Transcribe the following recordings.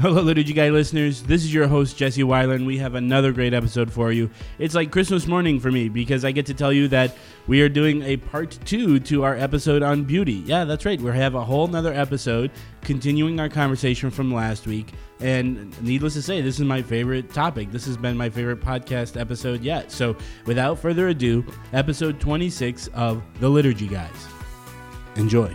Hello, Liturgy Guy listeners. This is your host, Jesse Weiland. We have another great episode for you. It's like Christmas morning for me because I get to tell you that we are doing a part two to our episode on beauty. Yeah, that's right. We have a whole nother episode continuing our conversation from last week. And needless to say, this is my favorite topic. This has been my favorite podcast episode yet. So without further ado, episode 26 of The Liturgy Guys. Enjoy.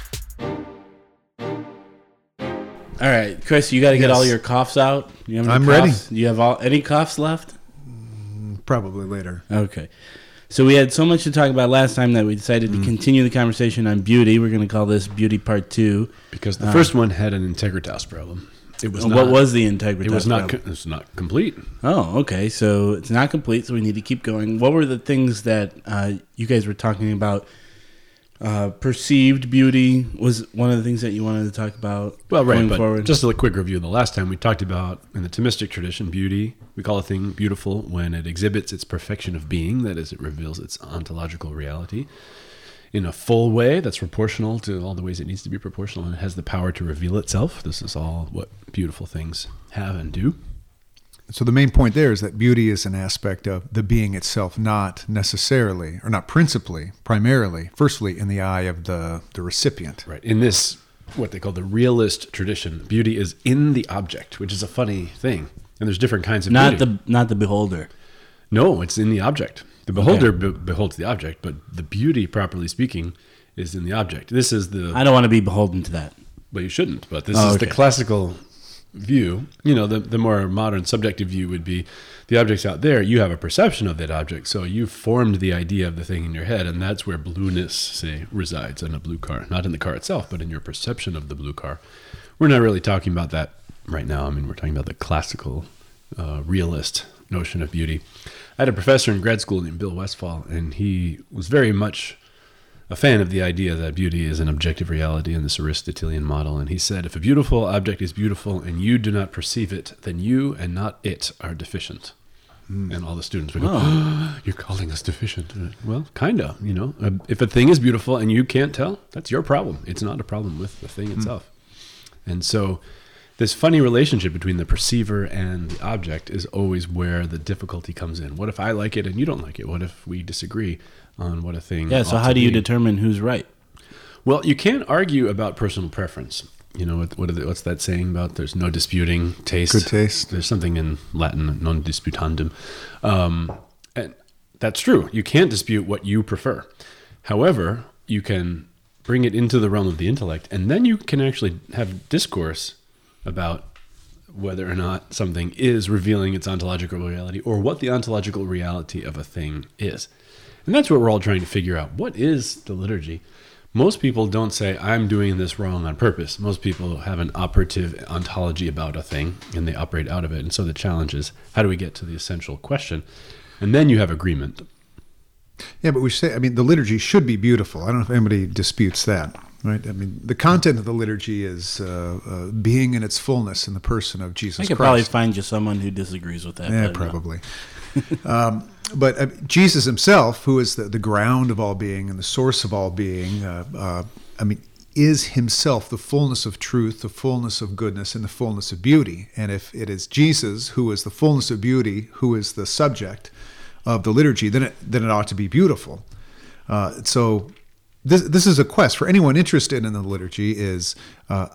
All right, Chris, you got to get Yes. all your coughs out. You have any I'm ready. coughs? Do you have all any coughs left? Probably later. Okay. So we had so much to talk about last time that we decided Mm. to continue the conversation on beauty. We're going to call this Beauty Part Two. because the first one had an integritas problem. It was Uh, not, what was the integrity? it was not co- it was not complete. Oh, okay. So it's not complete. So we need to keep going. What were the things that uh, you guys were talking about? Uh, perceived beauty was one of the things that you wanted to talk about. Well, right, going but forward. just a quick review. The last time we talked about in the Thomistic tradition, beauty. We call a thing beautiful when it exhibits its perfection of being, that is, it reveals its ontological reality in a full way that's proportional to all the ways it needs to be proportional, and it has the power to reveal itself. This is all what beautiful things have and do. So the main point there is that beauty is an aspect of the being itself, not necessarily, or not principally, primarily, firstly in the eye of the, the recipient. Right. In this, what they call the realist tradition, beauty is in the object, which is a funny thing. And there's different kinds of not beauty. the not the beholder. No, it's in the object. The beholder be- beholds the object, but the beauty, properly speaking, is in the object. This is the. I don't want to be beholden to that. Well, you shouldn't, but this Oh, is okay. the classical view. You know, the, the more modern subjective view would be the object's out there. You have a perception of that object, so you've formed the idea of the thing in your head, and that's where blueness, say, resides in a blue car. Not in the car itself, but in your perception of the blue car. We're not really talking about that right now. I mean, we're talking about the classical uh, realist notion of beauty. I had a professor in grad school named Bill Westfall, and he was very much a fan of the idea that beauty is an objective reality in this Aristotelian model. And he said, if a beautiful object is beautiful and you do not perceive it, then you and not it are deficient. And all the students would go, You're calling us deficient. Uh, Well, kind of, you know. Uh, If a thing is beautiful and you can't tell, that's your problem. It's not a problem with the thing itself. And so, this funny relationship between the perceiver and the object is always where the difficulty comes in. What if I like it and you don't like it? What if we disagree on what a thing? Yeah. So how to do you be? determine who's right? Well, you can't argue about personal preference. You know what? what are the, what's that saying about? There's no disputing taste. Good taste. There's something in Latin, non disputandum, um, and that's true. You can't dispute what you prefer. However, you can bring it into the realm of the intellect, and then you can actually have discourse about whether or not something is revealing its ontological reality or what the ontological reality of a thing is. And that's what we're all trying to figure out. What is the liturgy? Most people don't say, I'm doing this wrong on purpose. Most people have an operative ontology about a thing and they operate out of it. And so the challenge is, how do we get to the essential question? And then you have agreement. Yeah, but we say, I mean, the liturgy should be beautiful. I don't know if anybody disputes that, right? I mean, the content of the liturgy is uh, uh, being in its fullness in the person of Jesus I could Christ. probably find you someone who disagrees with that. Yeah, but no. probably. um, but uh, Jesus himself, who is the, the ground of all being and the source of all being, uh, uh, I mean, is himself the fullness of truth, the fullness of goodness, and the fullness of beauty. And if it is Jesus who is the fullness of beauty, who is the subject of the liturgy, then it, then it ought to be beautiful. Uh, so this, this is a quest for anyone interested in the liturgy is uh,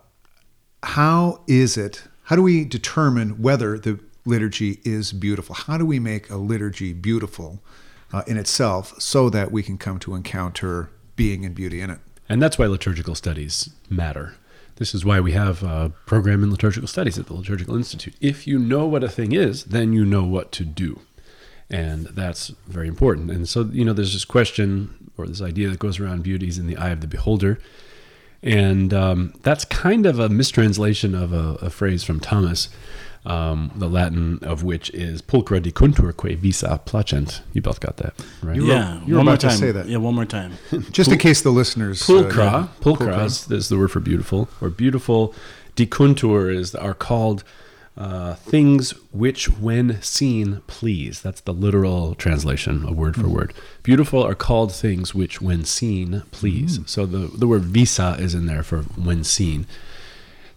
how is it how do we determine whether the liturgy is beautiful how do we make a liturgy beautiful uh, in itself so that we can come to encounter being and beauty in it And that's why liturgical studies matter. This is why we have a program in liturgical studies at the Liturgical Institute. If you know what a thing is, then you know what to do. And that's very important. And so, you know, there's this question or this idea that goes around beauty is in the eye of the beholder. And um, that's kind of a mistranslation of a, a phrase from Thomas, um, the Latin of which is pulchra dicuntur quae visa placent. You both got that, right? You were- yeah, you were one more about to time. say that. Yeah, one more time. Just in case the listeners. uh, Pulchra, pulchra is, is the word for beautiful, or beautiful. Dicuntur is are called uh, things which, when seen, please. That's the literal translation, a word for word. Beautiful are called things which, when seen, please. So the the word visa is in there for when seen.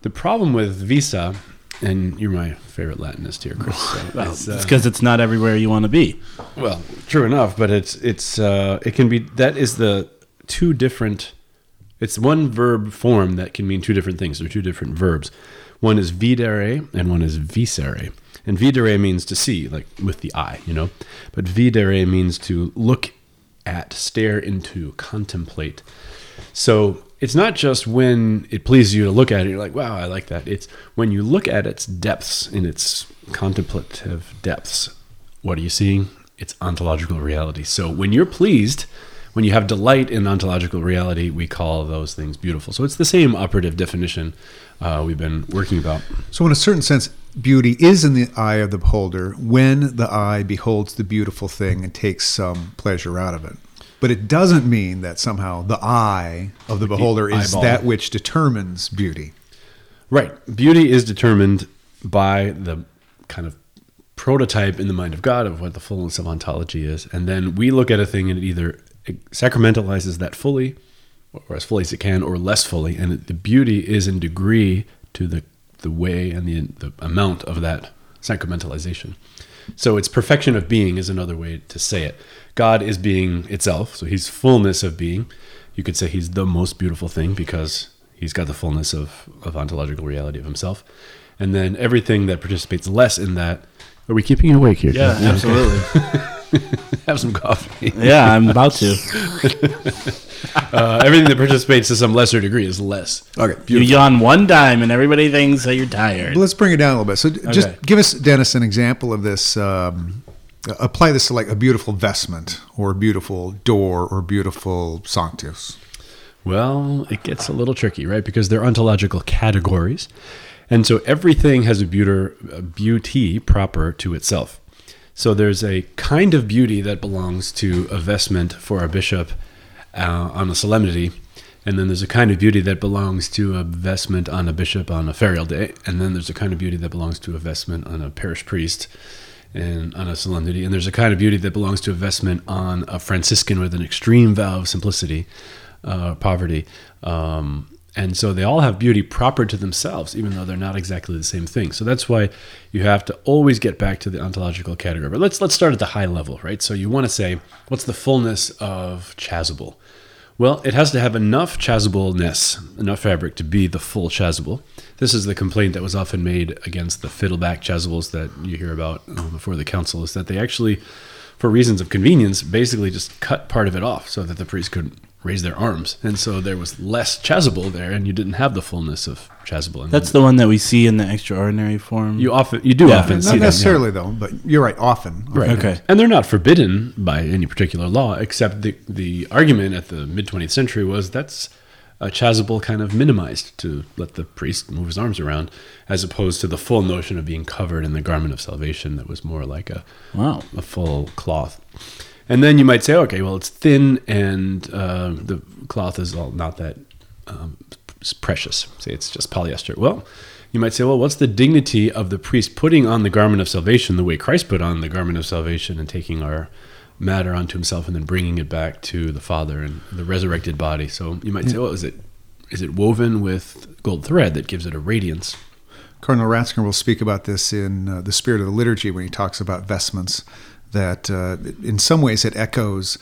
The problem with visa, and you're my favorite Latinist here, Chris. So Well, it's, it's uh, because it's not everywhere you want to be. well, true enough, but it's it's uh, it can be that is the two different. It's one verb form that can mean two different things. They're two different verbs. One is videre and one is visere. And videre means to see, like with the eye, you know. But videre means to look at, stare into, contemplate. So it's not just when it pleases you to look at it, you're like, wow, I like that. It's when you look at its depths, in its contemplative depths, what are you seeing? It's ontological reality. So when you're pleased, when you have delight in ontological reality, we call those things beautiful. So it's the same operative definition uh, we've been working about. So, in a certain sense, beauty is in the eye of the beholder when the eye beholds the beautiful thing and takes some pleasure out of it. But it doesn't mean that somehow the eye of the beholder is eyeball. that which determines beauty. Right. Beauty is determined by the kind of prototype in the mind of God of what the fullness of ontology is. And then we look at a thing and it either sacramentalizes that fully or as fully as it can or less fully. And it, the beauty is in degree to the, the way and the, the amount of that sacramentalization. So it's perfection of being is another way to say it. God is being itself. So he's fullness of being. You could say he's the most beautiful thing because he's got the fullness of, of ontological reality of himself. And then everything that participates less in that. Are we keeping you awake here? Yeah, Jeff? absolutely. Have some coffee. yeah, I'm about to. Uh, everything that participates to some lesser degree is less. Okay, You yawn one time and everybody thinks that you're tired. Let's bring it down a little bit. So, d- just Okay. give us, Dennis, an example of this. Um, apply this to like a beautiful vestment or a beautiful door or beautiful sanctus. Well, it gets a little tricky, right? Because they're ontological categories. And so everything has a beauty, a beauty proper to itself. So there's a kind of beauty that belongs to a vestment for a bishop uh, on a solemnity. And then there's a kind of beauty that belongs to a vestment on a bishop on a ferial day. And then there's a kind of beauty that belongs to a vestment on a parish priest and on a solemnity. And there's a kind of beauty that belongs to a vestment on a Franciscan with an extreme vow of simplicity, uh, poverty. Um, and so they all have beauty proper to themselves, even though they're not exactly the same thing. So that's why you have to always get back to the ontological category. But let's let's start at the high level, right? So you want to say, what's the fullness of chasuble? Well, it has to have enough chasubleness, enough fabric to be the full chasuble. This is the complaint that was often made against the fiddleback chasubles that you hear about uh, before the council, is that they actually, for reasons of convenience, basically just cut part of it off so that the priest could raise their arms, and so there was less chasuble there, and you didn't have the fullness of chasuble. And That's the one that we see in the extraordinary form. you often you do Yeah, often Not see them, yeah. necessarily, though, but you're right, often. Right. Okay. And they're not forbidden by any particular law, except the, the argument at the mid 20th century was that's a chasuble kind of minimized to let the priest move his arms around, as opposed to the full notion of being covered in the garment of salvation that was more like a, wow. a full cloth. And then you might say, okay, well, it's thin and uh, the cloth is all not that um, precious. Say it's just polyester. Well, you might say, well, what's the dignity of the priest putting on the garment of salvation the way Christ put on the garment of salvation and taking our matter onto himself and then bringing it back to the Father and the resurrected body? So you might say, well, is it is it woven with gold thread that gives it a radiance? Cardinal Ratzinger will speak about this in uh, the Spirit of the Liturgy when he talks about vestments. That uh, in some ways it echoes,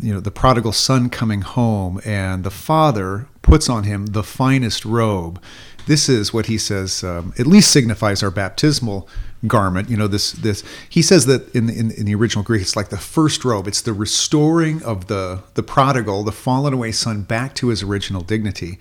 you know, the prodigal son coming home, and the father puts on him the finest robe. This is what he says. Um, at least signifies our baptismal garment. You know, this this he says that in in, in the original Greek, it's like the first robe. It's the restoring of the the prodigal, the fallen away son, back to his original dignity.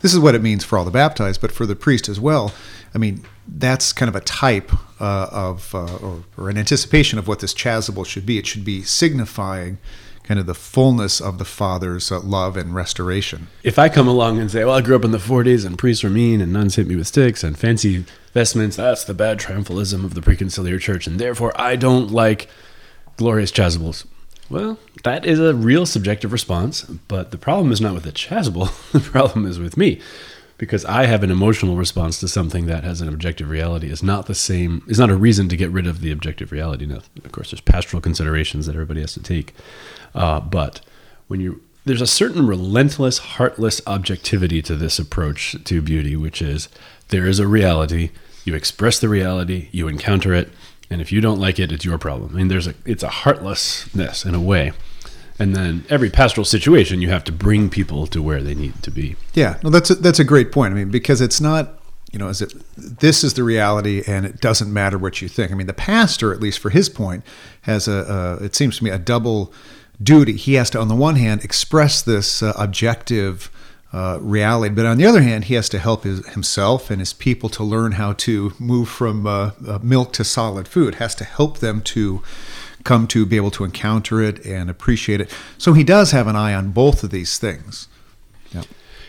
This is what it means for all the baptized, but for the priest as well. I mean, that's kind of a type uh, of, uh, or, or an anticipation of what this chasuble should be. It should be signifying kind of the fullness of the Father's uh, love and restoration. If I come along and say, well, I grew up in the 40s and priests were mean and nuns hit me with sticks and fancy vestments, that's the bad triumphalism of the preconciliar church, and therefore I don't like glorious chasubles. Well, that is a real subjective response, but the problem is not with the chasuble, the problem is with me. Because I have an emotional response to something that has an objective reality is not the same, is not a reason to get rid of the objective reality. Now, of course, there's pastoral considerations that everybody has to take. Uh, but when you there's a certain relentless, heartless objectivity to this approach to beauty, which is there is a reality, you express the reality, you encounter it, and if you don't like it, it's your problem. I mean, there's a it's a heartlessness in a way. And then every pastoral situation, you have to bring people to where they need to be. Yeah, no, that's a, that's a great point. I mean, because it's not, you know, is it this is the reality, and it doesn't matter what you think. I mean, the pastor, at least for his point, has a, a it seems to me a double duty. He has to, on the one hand, express this uh, objective uh, reality, but on the other hand, he has to help his, himself and his people to learn how to move from uh, uh, milk to solid food. Has to help them to come to be able to encounter it and appreciate it. So he does have an eye on both of these things. Yeah.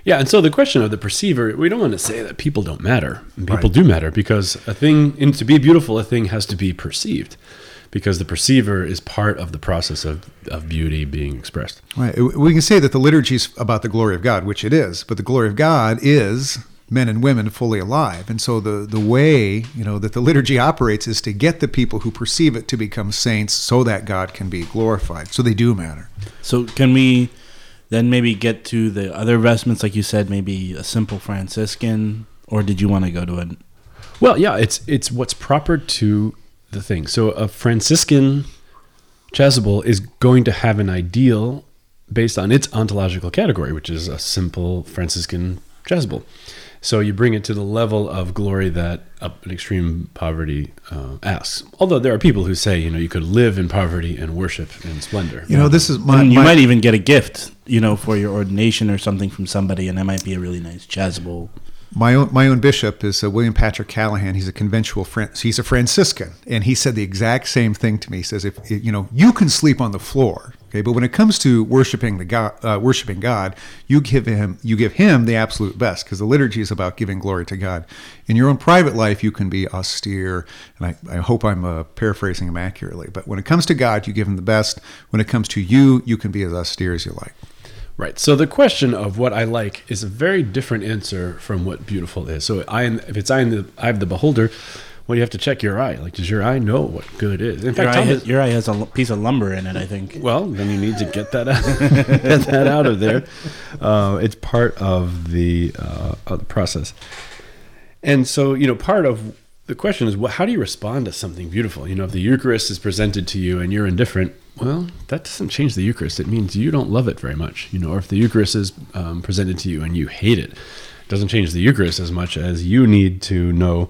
Yeah, and so the question of the perceiver, we don't want to say that people don't matter. People Right. do matter because a thing, and to be beautiful, a thing has to be perceived, because the perceiver is part of the process of, of beauty being expressed. Right. We can say that the liturgy is about the glory of God, which it is, but the glory of God is men and women fully alive. And so the, the way, you know, that the liturgy operates is to get the people who perceive it to become saints so that God can be glorified. So they do matter. So can we then maybe get to the other vestments, like you said, maybe a simple Franciscan, or did you want to go to it? Well, yeah, it's it's what's proper to the thing. So a Franciscan chasuble is going to have an ideal based on its ontological category, which is a simple Franciscan chasuble. So you bring it to the level of glory that uh, an extreme poverty uh, asks. Although there are people who say, you know, you could live in poverty and worship in splendor. You know, this is my, and you my- might even get a gift, you know, for your ordination or something from somebody, and that might be a really nice chasuble. My own, my own bishop is uh, William Patrick Callahan. He's a conventual Fran- he's a Franciscan, and he said the exact same thing to me. He says, "If you know, you can sleep on the floor, okay, but when it comes to worshiping the God, uh, worshiping God, you give him you give him the absolute best because the liturgy is about giving glory to God. In your own private life, you can be austere, and I, I hope I'm uh, paraphrasing him accurately. But when it comes to God, you give him the best. When it comes to you, you can be as austere as you like. Right. So the question of what I like is a very different answer from what beautiful is. So I, if it's I in the eye of the beholder, well, you have to check your eye. Like, does your eye know what good is? In Your fact, eye, has, your eye has a l- piece of lumber in it, I think. well, then you need to get that out, get that out of there. Uh, it's part of the uh, of the process. And so, you know, part of the question is, well, how do you respond to something beautiful? You know, if the Eucharist is presented to you and you're indifferent, well, that doesn't change the Eucharist. It means you don't love it very much. You know, or if the Eucharist is um, presented to you and you hate it, it doesn't change the Eucharist as much as you need to know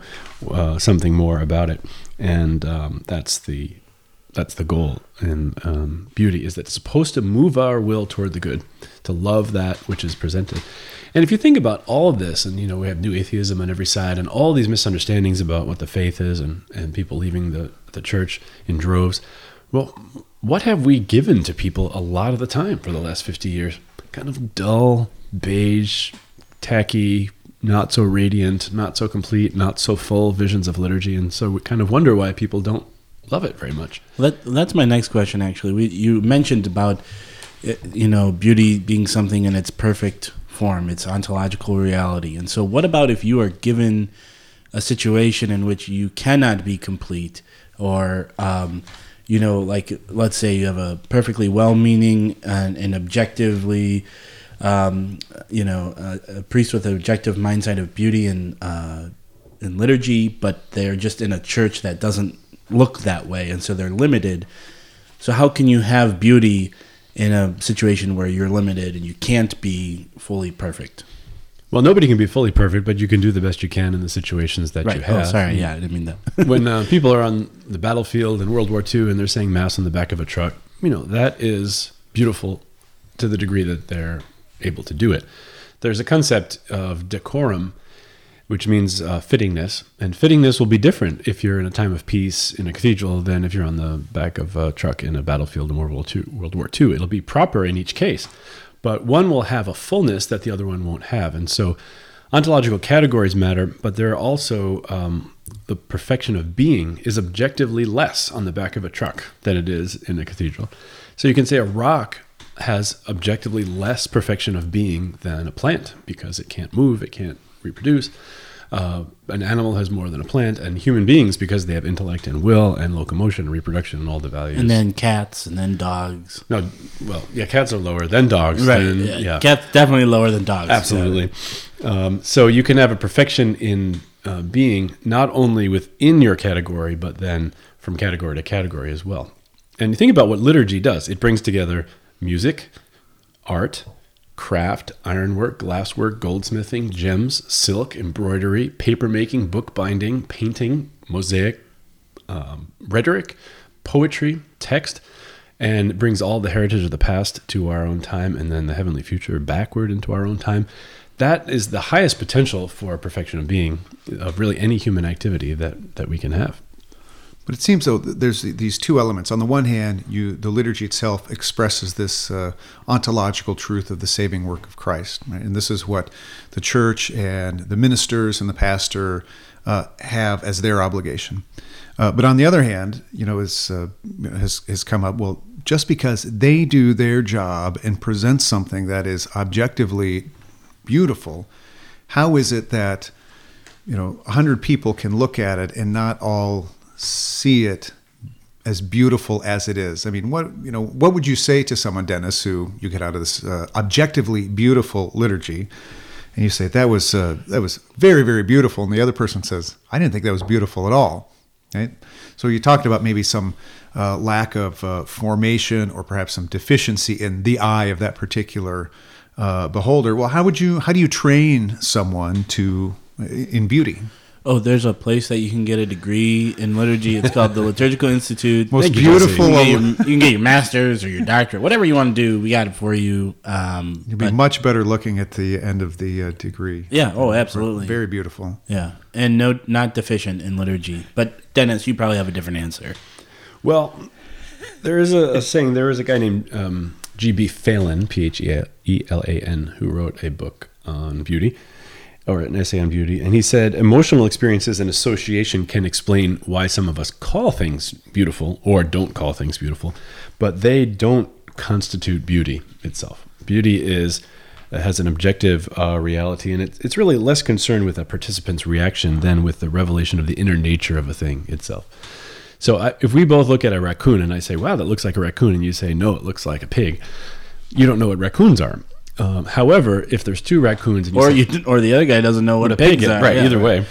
uh, something more about it. And um, that's the that's the goal in um, beauty is that it's supposed to move our will toward the good to love that which is presented and if you think about all of this and you know we have new atheism on every side and all these misunderstandings about what the faith is and, and people leaving the, the church in droves well what have we given to people a lot of the time for the last 50 years kind of dull beige tacky not so radiant not so complete not so full visions of liturgy and so we kind of wonder why people don't love it very much That, that's my next question, actually. We, you mentioned about, uh, you know, beauty being something in its perfect form, its ontological reality. And so, what about if you are given a situation in which you cannot be complete, or, um, you know, like let's say you have a perfectly well-meaning and, and objectively, um, you know, a, a priest with an objective mindset of beauty and uh, in liturgy, but they're just in a church that doesn't look that way, and so they're limited. So how can you have beauty in a situation where you're limited and you can't be fully perfect? Well, nobody can be fully perfect, but you can do the best you can in the situations that you have. Oh, sorry. Yeah, I didn't mean that. when uh, people are on the battlefield in World War II and they're saying mass on the back of a truck, you know, that is beautiful to the degree that they're able to do it. There's a concept of decorum, which means uh, fittingness. And fittingness will be different if you're in a time of peace in a cathedral than if you're on the back of a truck in a battlefield in World War II. World War II. It'll be proper in each case, but one will have a fullness that the other one won't have. And so, ontological categories matter, but there are also um, the perfection of being is objectively less on the back of a truck than it is in a cathedral. So you can say a rock has objectively less perfection of being than a plant because it can't move, it can't reproduce. Uh, an animal has more than a plant, and human beings, because they have intellect and will and locomotion and reproduction and all the values. And then cats, and then dogs. no, well, yeah, cats are lower than dogs. Right. then- yeah. yeah. Cats definitely lower than dogs. Absolutely. Um, so you can have a perfection in uh, being not only within your category, but then from category to category as well. And you think about what liturgy does it brings together music, art, craft, ironwork, glasswork, goldsmithing, gems, silk, embroidery, papermaking, bookbinding, painting, mosaic, um, rhetoric, poetry, text, and brings all the heritage of the past to our own time and then the heavenly future backward into our own time. That is the highest potential for perfection of being of really any human activity that, that we can have. But it seems though there's these two elements. On the one hand, you the liturgy itself expresses this uh, ontological truth of the saving work of Christ, right? and this is what the church and the ministers and the pastor uh, have as their obligation. Uh, but on the other hand, you know, is, uh, has has come up. Well, just because they do their job and present something that is objectively beautiful, how is it that you know, a hundred people can look at it and not all see it as beautiful as it is. I mean, what you know, what would you say to someone, Dennis, who you get out of this uh, objectively beautiful liturgy, and you say that was uh, that was very very beautiful, and the other person says, I didn't think that was beautiful at all. Right? So you talked about maybe some uh, lack of uh, formation or perhaps some deficiency in the eye of that particular uh, beholder. Well, how would you how do you train someone to in beauty? Oh, there's a place that you can get a degree in liturgy. It's called the Liturgical Institute. Most Thank beautiful You can, get your, you can get your master's or your doctorate, whatever you want to do. We got it for you. Um, You'd be but- much better looking at the end of the uh, degree. yeah. Oh, absolutely. Very beautiful. yeah, and no, not deficient in liturgy. But Dennis, you probably have a different answer. Well, there is a, a saying. There is a guy named um, G.B. Phelan, P H E L A N, who wrote a book on beauty, or an essay on beauty, and he said emotional experiences and association can explain why some of us call things beautiful or don't call things beautiful, but they don't constitute beauty itself. Beauty is has an objective uh, reality, and it, it's really less concerned with a participant's reaction than with the revelation of the inner nature of a thing itself. So I, if we both look at a raccoon and I say, "Wow, that looks like a raccoon," and you say, "No, it looks like a pig," you don't know what raccoons are. Um, however, if there's two raccoons, and you Or say, you, or the other guy doesn't know what a pig is. right? Yeah. Either way,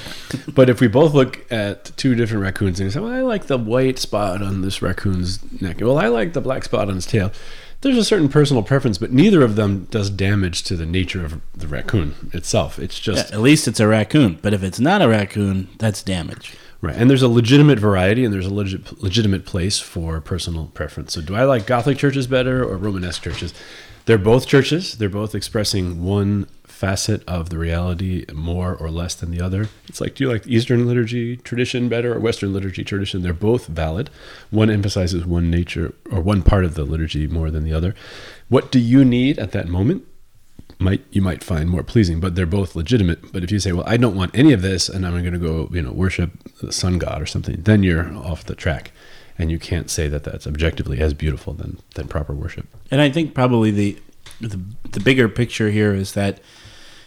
but if we both look at two different raccoons and you say, "Well, I like the white spot on this raccoon's neck," well, I like the black spot on his tail. There's a certain personal preference, but neither of them does damage to the nature of the raccoon itself. It's Yeah, just at least it's a raccoon. But if it's not a raccoon, that's damage. Right, and there's a legitimate variety, and there's a legit, legitimate place for personal preference. So, do I like Gothic churches better or Romanesque churches? They're both churches. They're both expressing one facet of the reality more or less than the other. It's like, do you like the Eastern liturgy tradition better or Western liturgy tradition? They're both valid. One emphasizes one nature or one part of the liturgy more than the other. What do you need at that moment? might you might find more pleasing, but they're both legitimate. But if you say, "Well, I don't want any of this, and I'm going to go, you know, worship the sun god or something," then you're off the track, and you can't say that that's objectively as beautiful than than proper worship. And I think probably the, the the bigger picture here is that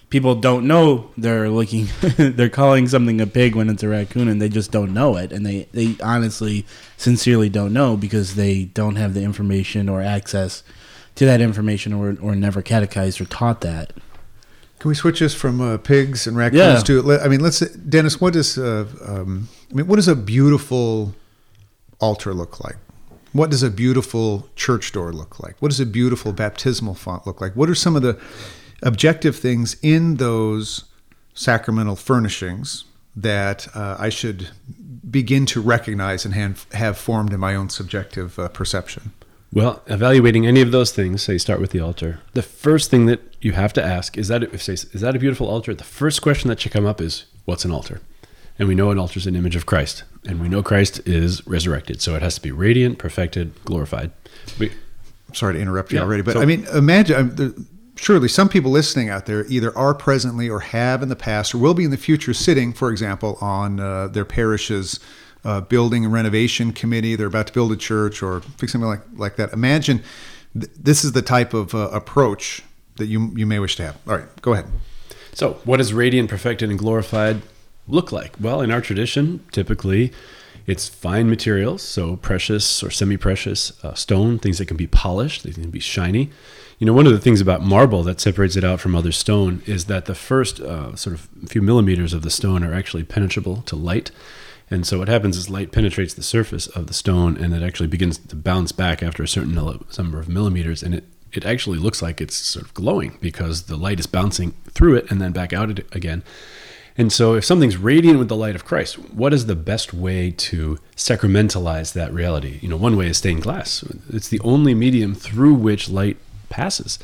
people don't know they're looking they're calling something a pig when it's a raccoon and they just don't know it and they they honestly sincerely don't know because they don't have the information or access to that information or or never catechized or taught that. Can we switch this from uh, pigs and raccoons Yeah. to? I mean, let's Dennis. What does uh, um, I mean? What does a beautiful altar look like? What does a beautiful church door look like? What does a beautiful baptismal font look like? What are some of the objective things in those sacramental furnishings that uh, I should begin to recognize and have, have formed in my own subjective uh, perception? Well, evaluating any of those things, say start with the altar. The first thing that you have to ask is that if say is that a beautiful altar? The first question that should come up is what's an altar? And we know it alters an image of Christ, and we know Christ is resurrected, so it has to be radiant, perfected, glorified. We, sorry to interrupt you Yeah, already, but so- I mean, imagine. I'm- there- Surely, some people listening out there either are presently or have in the past or will be in the future sitting, for example, on uh, their parish's uh, building and renovation committee. They're about to build a church or fix something like, like that. Imagine th- this is the type of uh, approach that you you may wish to have. All right, go ahead. So, what is radiant, perfected, and glorified look like? Well, in our tradition, typically it's fine materials, so precious or semi precious uh, stone, things that can be polished, they can be shiny. You know, one of the things about marble that separates it out from other stone is that the first uh, sort of few millimeters of the stone are actually penetrable to light. And so what happens is light penetrates the surface of the stone and it actually begins to bounce back after a certain number of millimeters. And it, it actually looks like it's sort of glowing because the light is bouncing through it and then back out again. And so if something's radiant with the light of Christ, what is the best way to sacramentalize that reality? You know, one way is stained glass. It's the only medium through which light passes.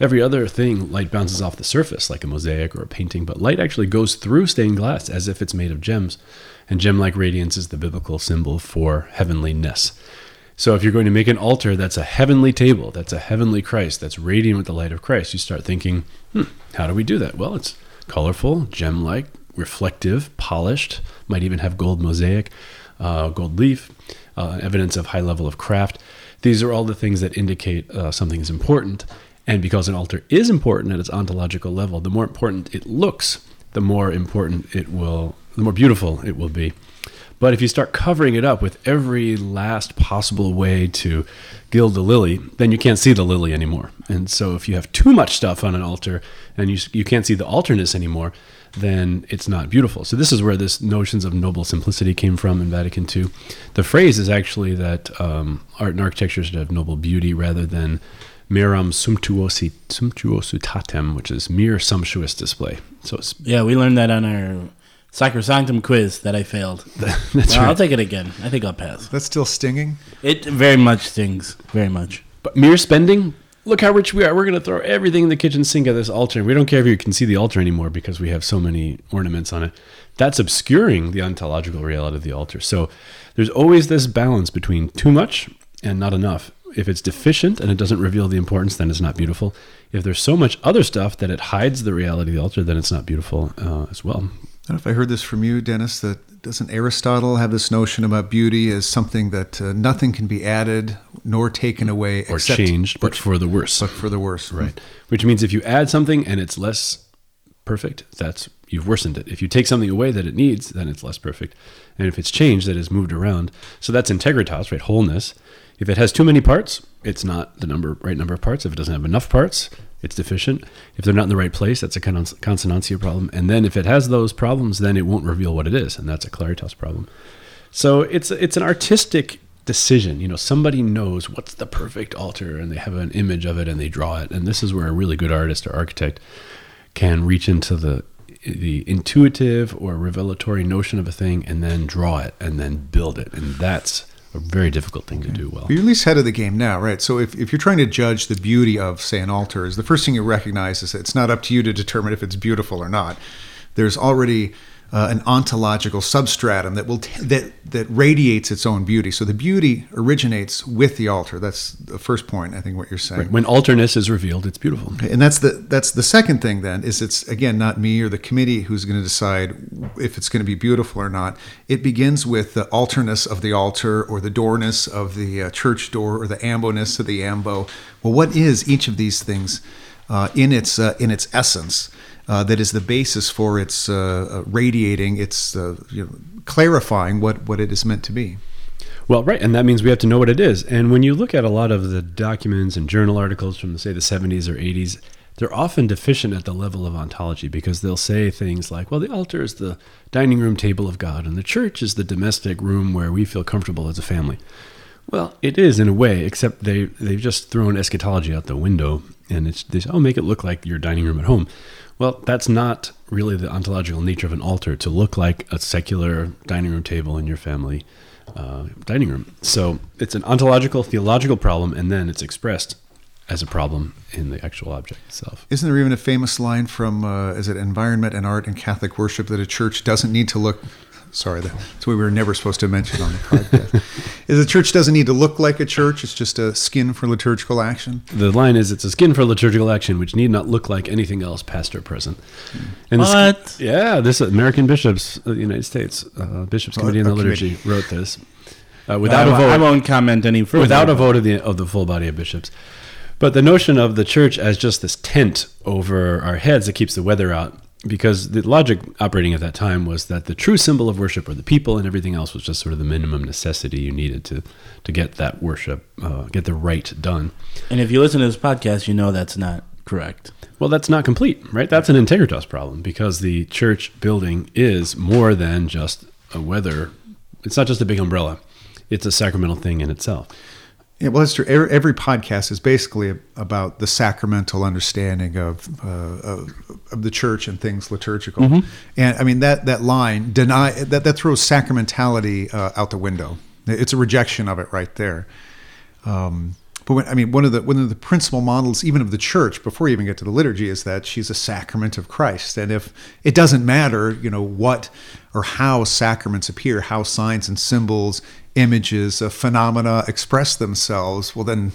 Every other thing, light bounces off the surface, like a mosaic or a painting, but light actually goes through stained glass as if it's made of gems. And gem like radiance is the biblical symbol for heavenliness. So if you're going to make an altar that's a heavenly table, that's a heavenly Christ, that's radiant with the light of Christ, you start thinking, hmm, how do we do that? Well, it's colorful, gem like, reflective, polished, might even have gold mosaic, uh, gold leaf, uh, evidence of high level of craft. These are all the things that indicate uh, something is important. And because an altar is important at its ontological level, the more important it looks, the more important it will, the more beautiful it will be. But if you start covering it up with every last possible way to gild the lily, then you can't see the lily anymore. And so if you have too much stuff on an altar and you, you can't see the altarness anymore, then it's not beautiful. So this is where this notions of noble simplicity came from in Vatican II. The phrase is actually that um, art and architecture should have noble beauty rather than meram sumptuosi, sumptuositatem, which is mere sumptuous display. So Yeah, we learned that on our Sacrosanctum quiz that I failed. that's Well, I'll take it again. I think I'll pass. That's still stinging. It very much stings. Very much. But mere spending, look how rich we are. We're going to throw everything in the kitchen sink at this altar. We don't care if you can see the altar anymore because we have so many ornaments on it. That's obscuring the ontological reality of the altar. So there's always this balance between too much and not enough. If it's deficient and it doesn't reveal the importance, then it's not beautiful. If there's so much other stuff that it hides the reality of the altar, then it's not beautiful uh, as well. I don't know if I heard this from you, Dennis. That doesn't Aristotle have this notion about beauty as something that uh, nothing can be added nor taken away Or except changed, but for the worse. but for the worse. Right. Which means if you add something and it's less perfect, that's you've worsened it. If you take something away that it needs, then it's less perfect. And if it's changed, that is moved around. So that's integritas, right? Wholeness. If it has too many parts, it's not the number right number of parts. If it doesn't have enough parts, it's deficient. If they're not in the right place, that's a consonans- consonantia problem. And then if it has those problems, then it won't reveal what it is, and that's a claritas problem. So it's it's an artistic decision. You know, somebody knows what's the perfect altar, and they have an image of it, and they draw it. And this is where a really good artist or architect can reach into the the intuitive or revelatory notion of a thing, and then draw it, and then build it. And that's a very difficult thing to do well. You're at least ahead of the game now, right? So if, if you're trying to judge the beauty of, say, an altar, is the first thing you recognize is that it's not up to you to determine if it's beautiful or not. There's already uh, an ontological substratum that will t- that that radiates its own beauty. So the beauty originates with the altar. That's the first point. I think what you're saying. When altarness is revealed, it's beautiful. And that's the that's the second thing. Then is it's again not me or the committee who's going to decide if it's going to be beautiful or not. It begins with the altarness of the altar or the doorness of the uh, church door or the amboness of the ambo. Well, what is each of these things uh, in its uh, in its essence? Uh, that is the basis for its uh, uh, radiating, its uh, you know, clarifying what, what it is meant to be. Well, right, and that means we have to know what it is. And when you look at a lot of the documents and journal articles from, say, the 70s or 80s, they're often deficient at the level of ontology because they'll say things like, well, the altar is the dining room table of God, and the church is the domestic room where we feel comfortable as a family. Well, it is in a way, except they, they've just thrown eschatology out the window, and it's they say, oh, make it look like your dining room at home. Well, that's not really the ontological nature of an altar to look like a secular dining room table in your family uh, dining room. So it's an ontological, theological problem, and then it's expressed as a problem in the actual object itself. Isn't there even a famous line from, uh, is it Environment and Art and Catholic Worship that a church doesn't need to look, sorry, that's what we were never supposed to mention on the podcast, is the church doesn't need to look like a church, it's just a skin for liturgical action. The line is, "It's a skin for liturgical action, which need not look like anything else, past or present." And the sk- What? yeah, this American bishops of the United States uh, Bishops Committee on a the Liturgy wrote this uh, without a vote. I won't comment any further. without a vote of the of the full body of bishops. But the notion of the church as just this tent over our heads that keeps the weather out, because the logic operating at that time was that the true symbol of worship were the people, and everything else was just sort of the minimum necessity you needed to to get that worship, uh, get the rite done. And if you listen to this podcast, you know that's not correct. Well, that's not complete, right? That's an integritas problem because the church building is more than just a weather. It's not just a big umbrella. It's a sacramental thing in itself. Yeah, well, that's true. Every, every podcast is basically about the sacramental understanding of, uh, of of the church and things liturgical. And I mean that that line deny that that throws sacramentality uh, out the window. It's a rejection of it right there. Um, but when, I mean, one of the one of the principal models, even of the church, before you even get to the liturgy, is that she's a sacrament of Christ. And if it doesn't matter, you know, what or how sacraments appear, how signs and symbols, images, uh, phenomena express themselves, well, then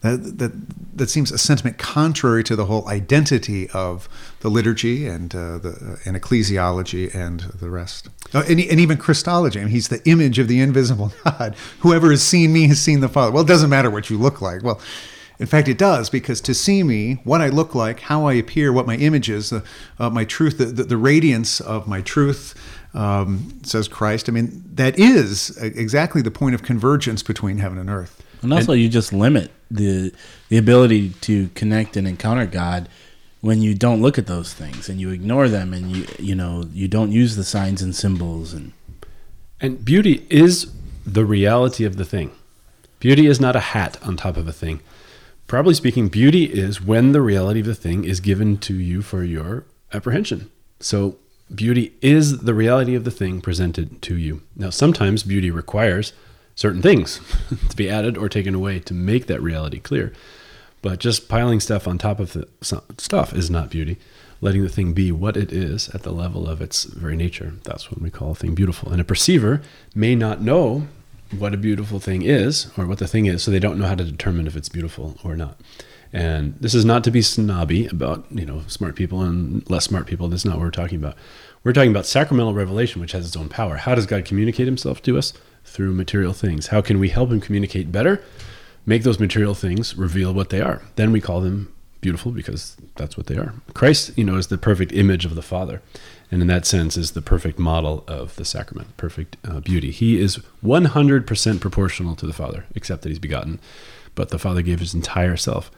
that, that that seems a sentiment contrary to the whole identity of the liturgy and uh, the uh, and ecclesiology and the rest, uh, and, and even Christology. I mean, he's the image of the invisible God. Whoever has seen me has seen the Father. Well, it doesn't matter what you look like. Well. In fact, it does because to see me, what I look like, how I appear, what my image is, uh, uh, my truth, the, the, the radiance of my truth, um, says Christ. I mean, that is exactly the point of convergence between heaven and earth. And also, you just limit the the ability to connect and encounter God when you don't look at those things and you ignore them and you you know you don't use the signs and symbols and And beauty is the reality of the thing. Beauty is not a hat on top of a thing. Probably speaking, beauty is when the reality of the thing is given to you for your apprehension. So, beauty is the reality of the thing presented to you. Now, sometimes beauty requires certain things to be added or taken away to make that reality clear. But just piling stuff on top of the stuff is not beauty. Letting the thing be what it is at the level of its very nature, that's what we call a thing beautiful. And a perceiver may not know what a beautiful thing is or what the thing is, so they don't know how to determine if it's beautiful or not. And this is not to be snobby about, you know, smart people and less smart people. That's not what we're talking about. We're talking about sacramental revelation, which has its own power. How does God communicate himself to us? Through material things. How can we help him communicate better? Make those material things reveal what they are. Then we call them beautiful because that's what they are. Christ, you know, is the perfect image of the Father. And in that sense, is the perfect model of the sacrament, perfect uh, beauty. He is 100% proportional to the Father, except that he's begotten. But the Father gave his entire self.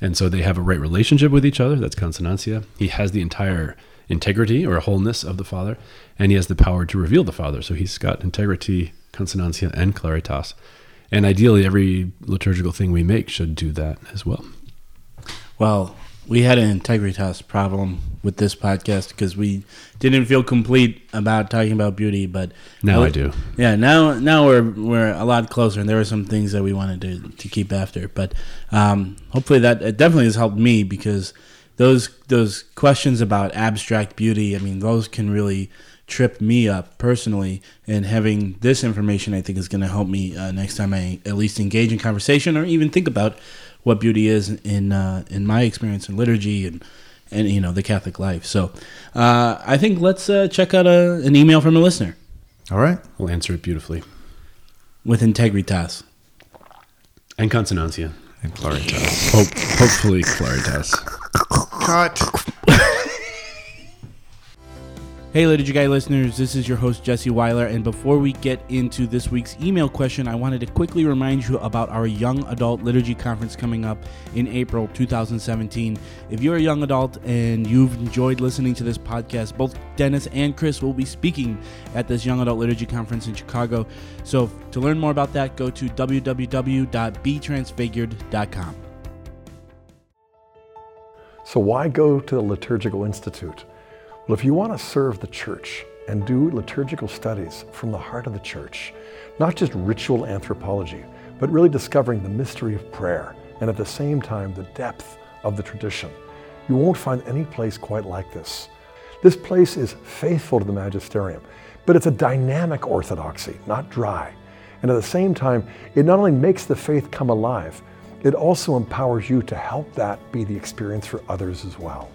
And so they have a right relationship with each other. That's consonantia. He has the entire integrity or wholeness of the Father, and he has the power to reveal the Father. So he's got integrity, consonantia, and claritas. And ideally, every liturgical thing we make should do that as well. Well we had an integritas problem with this podcast because we didn't feel complete about talking about beauty but Now I do. yeah now now we're we're a lot closer and there were some things that we wanted to, to keep after but um, hopefully that it definitely has helped me because those those questions about abstract beauty i mean those can really trip me up personally and having this information i think is going to help me uh, next time i at least engage in conversation or even think about what beauty is in uh, in my experience in liturgy and and you know the catholic life so uh, i think let's uh, check out a, an email from a listener All right. We'll answer it beautifully. with integritas And consonantia. And Claritas. Hope, hopefully, claritas. Cut. Hey, Liturgy Guy listeners, this is your host, Jesse Weiler. And before we get into this week's email question, I wanted to quickly remind you about our Young Adult Liturgy Conference coming up in April 2017. If you're a young adult and you've enjoyed listening to this podcast, both Dennis and Chris will be speaking at this Young Adult Liturgy Conference in Chicago. So to learn more about that, go to www.betransfigured.com. So, why go to the Liturgical Institute? Well, if you want to serve the church and do liturgical studies from the heart of the church, not just ritual anthropology, but really discovering the mystery of prayer and at the same time the depth of the tradition. You won't find any place quite like this. This place is faithful to the magisterium, but it's a dynamic orthodoxy, not dry. And at the same time, it not only makes the faith come alive, it also empowers you to help that be the experience for others as well.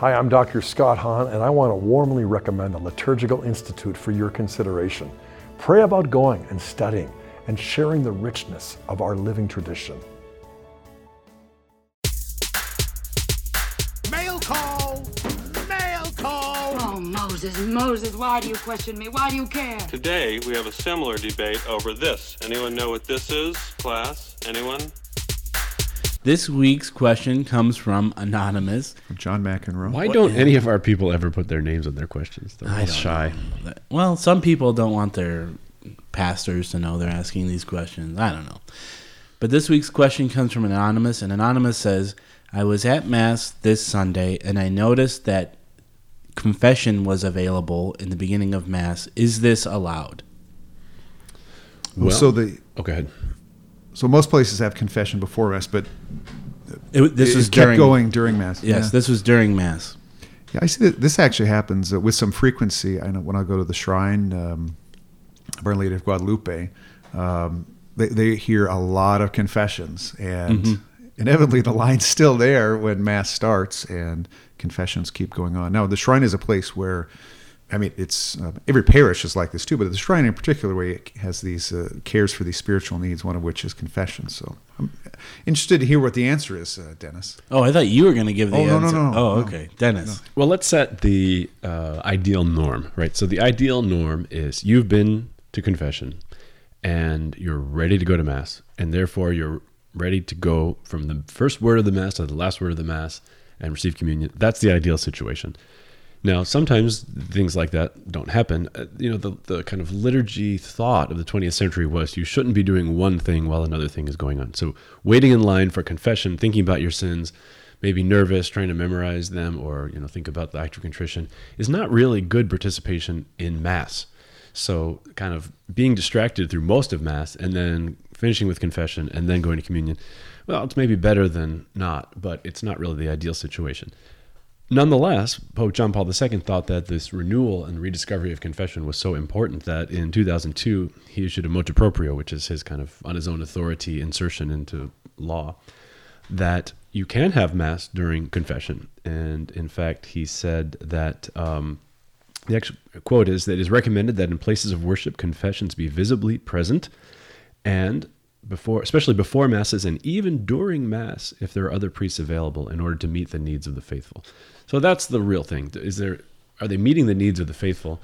Hi, I'm Dr. Scott Hahn, and I want to warmly recommend the Liturgical Institute for your consideration. Pray about going and studying and sharing the richness of our living tradition. Mail call! Mail call! Oh, Moses, Moses, why do you question me? Why do you care? Today, we have a similar debate over this. Anyone know what this is, class? Anyone? This week's question comes from Anonymous. From John McEnroe. Why don't any of our people ever put their names on their questions? They're I all don't shy. know. Well, some people don't want their pastors to know they're asking these questions. I don't know. But this week's question comes from Anonymous, and Anonymous says, I was at Mass this Sunday and I noticed that confession was available in the beginning of Mass. Is this allowed? Well, so the Oh, go ahead. So most places have confession before mass, but It, this it was kept during, going during mass. Yes, Yeah. this was during Mass. Yeah, I see that this actually happens uh, with some frequency. I know when I go to the shrine, um, of Our Lady of Guadalupe, um, they, they hear a lot of confessions, and Mm-hmm. inevitably the line's still there when Mass starts, and confessions keep going on. Now, the shrine is a place where, I mean, it's uh, every parish is like this too, but the shrine in particular, where it has these uh, cares for these spiritual needs, one of which is confession. So, I'm interested to hear what the answer is, uh, Dennis. Oh, I thought you were going to give the Oh, no, no, answer. no, oh, no. okay. Dennis. Well, let's set the uh, ideal norm, right? So the ideal norm is you've been to confession and you're ready to go to mass, and therefore you're ready to go from the first word of the mass to the last word of the mass and receive communion. That's the ideal situation. Now, sometimes things like that don't happen. Uh, you know, the, the kind of liturgy thought of the 20th century was you shouldn't be doing one thing while another thing is going on. So, waiting in line for confession, thinking about your sins, maybe nervous, trying to memorize them, or you know, think about the act of contrition, is not really good participation in Mass. So, kind of being distracted through most of Mass and then finishing with confession and then going to communion, well, it's maybe better than not, but it's not really the ideal situation. Nonetheless, Pope John Paul II thought that this renewal and rediscovery of confession was so important that in 2002 he issued a motu proprio, which is his kind of on his own authority insertion into law, that you can have mass during confession. And in fact, he said that um, the actual quote is that it is recommended that in places of worship confessions be visibly present and before especially before masses and even during mass if there are other priests available in order to meet the needs of the faithful so that's the real thing. Is there are they meeting the needs of the faithful?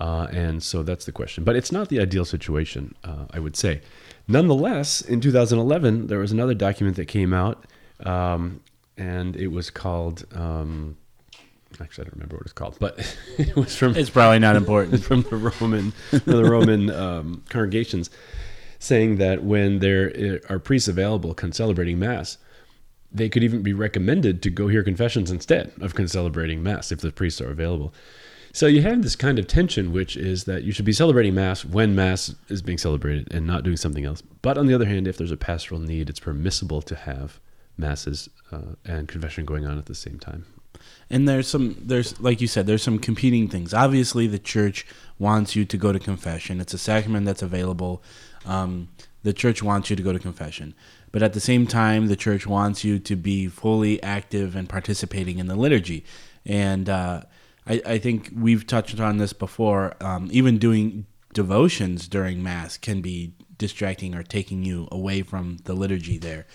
Uh, and so that's the question. But it's not the ideal situation uh, i would say. Nonetheless in 2011 there was another document that came out um, and it was called um, actually i don't remember what it's called but it was from It's probably not important. from the Roman the Roman um, congregations, saying that when there are priests available con celebrating mass, they could even be recommended to go hear confessions instead of celebrating mass if the priests are available. So you have this kind of tension, which is that you should be celebrating mass when mass is being celebrated and not doing something else. But on the other hand, if there's a pastoral need, it's permissible to have masses uh, and confession going on at the same time. And there's some there's like you said there's some competing things. Obviously, the church wants you to go to confession. It's a sacrament that's available. Um, the church wants you to go to confession, but at the same time, the church wants you to be fully active and participating in the liturgy. And uh, I, I think we've touched on this before. Um, even doing devotions during mass can be distracting or taking you away from the liturgy there.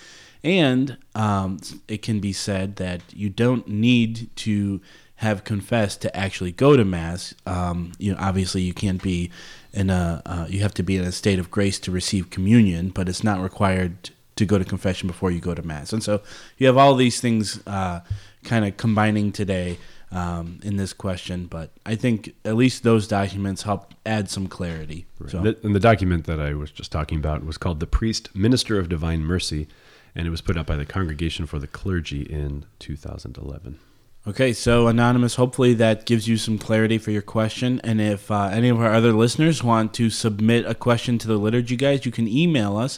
And um, it can be said that you don't need to have confessed to actually go to mass. Um, you know, obviously, you can't be in a. Uh, you have to be in a state of grace to receive communion, but it's not required to go to confession before you go to mass. And so you have all these things uh, kind of combining today um, in this question. But I think at least those documents help add some clarity. So and the document that I was just talking about was called The Priest, Minister of Divine Mercy, and it was put out by the Congregation for the Clergy in 2011. Okay, so Anonymous, hopefully that gives you some clarity for your question. And if uh, any of our other listeners want to submit a question to the Liturgy Guys, you can email us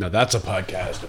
Now that's a podcast.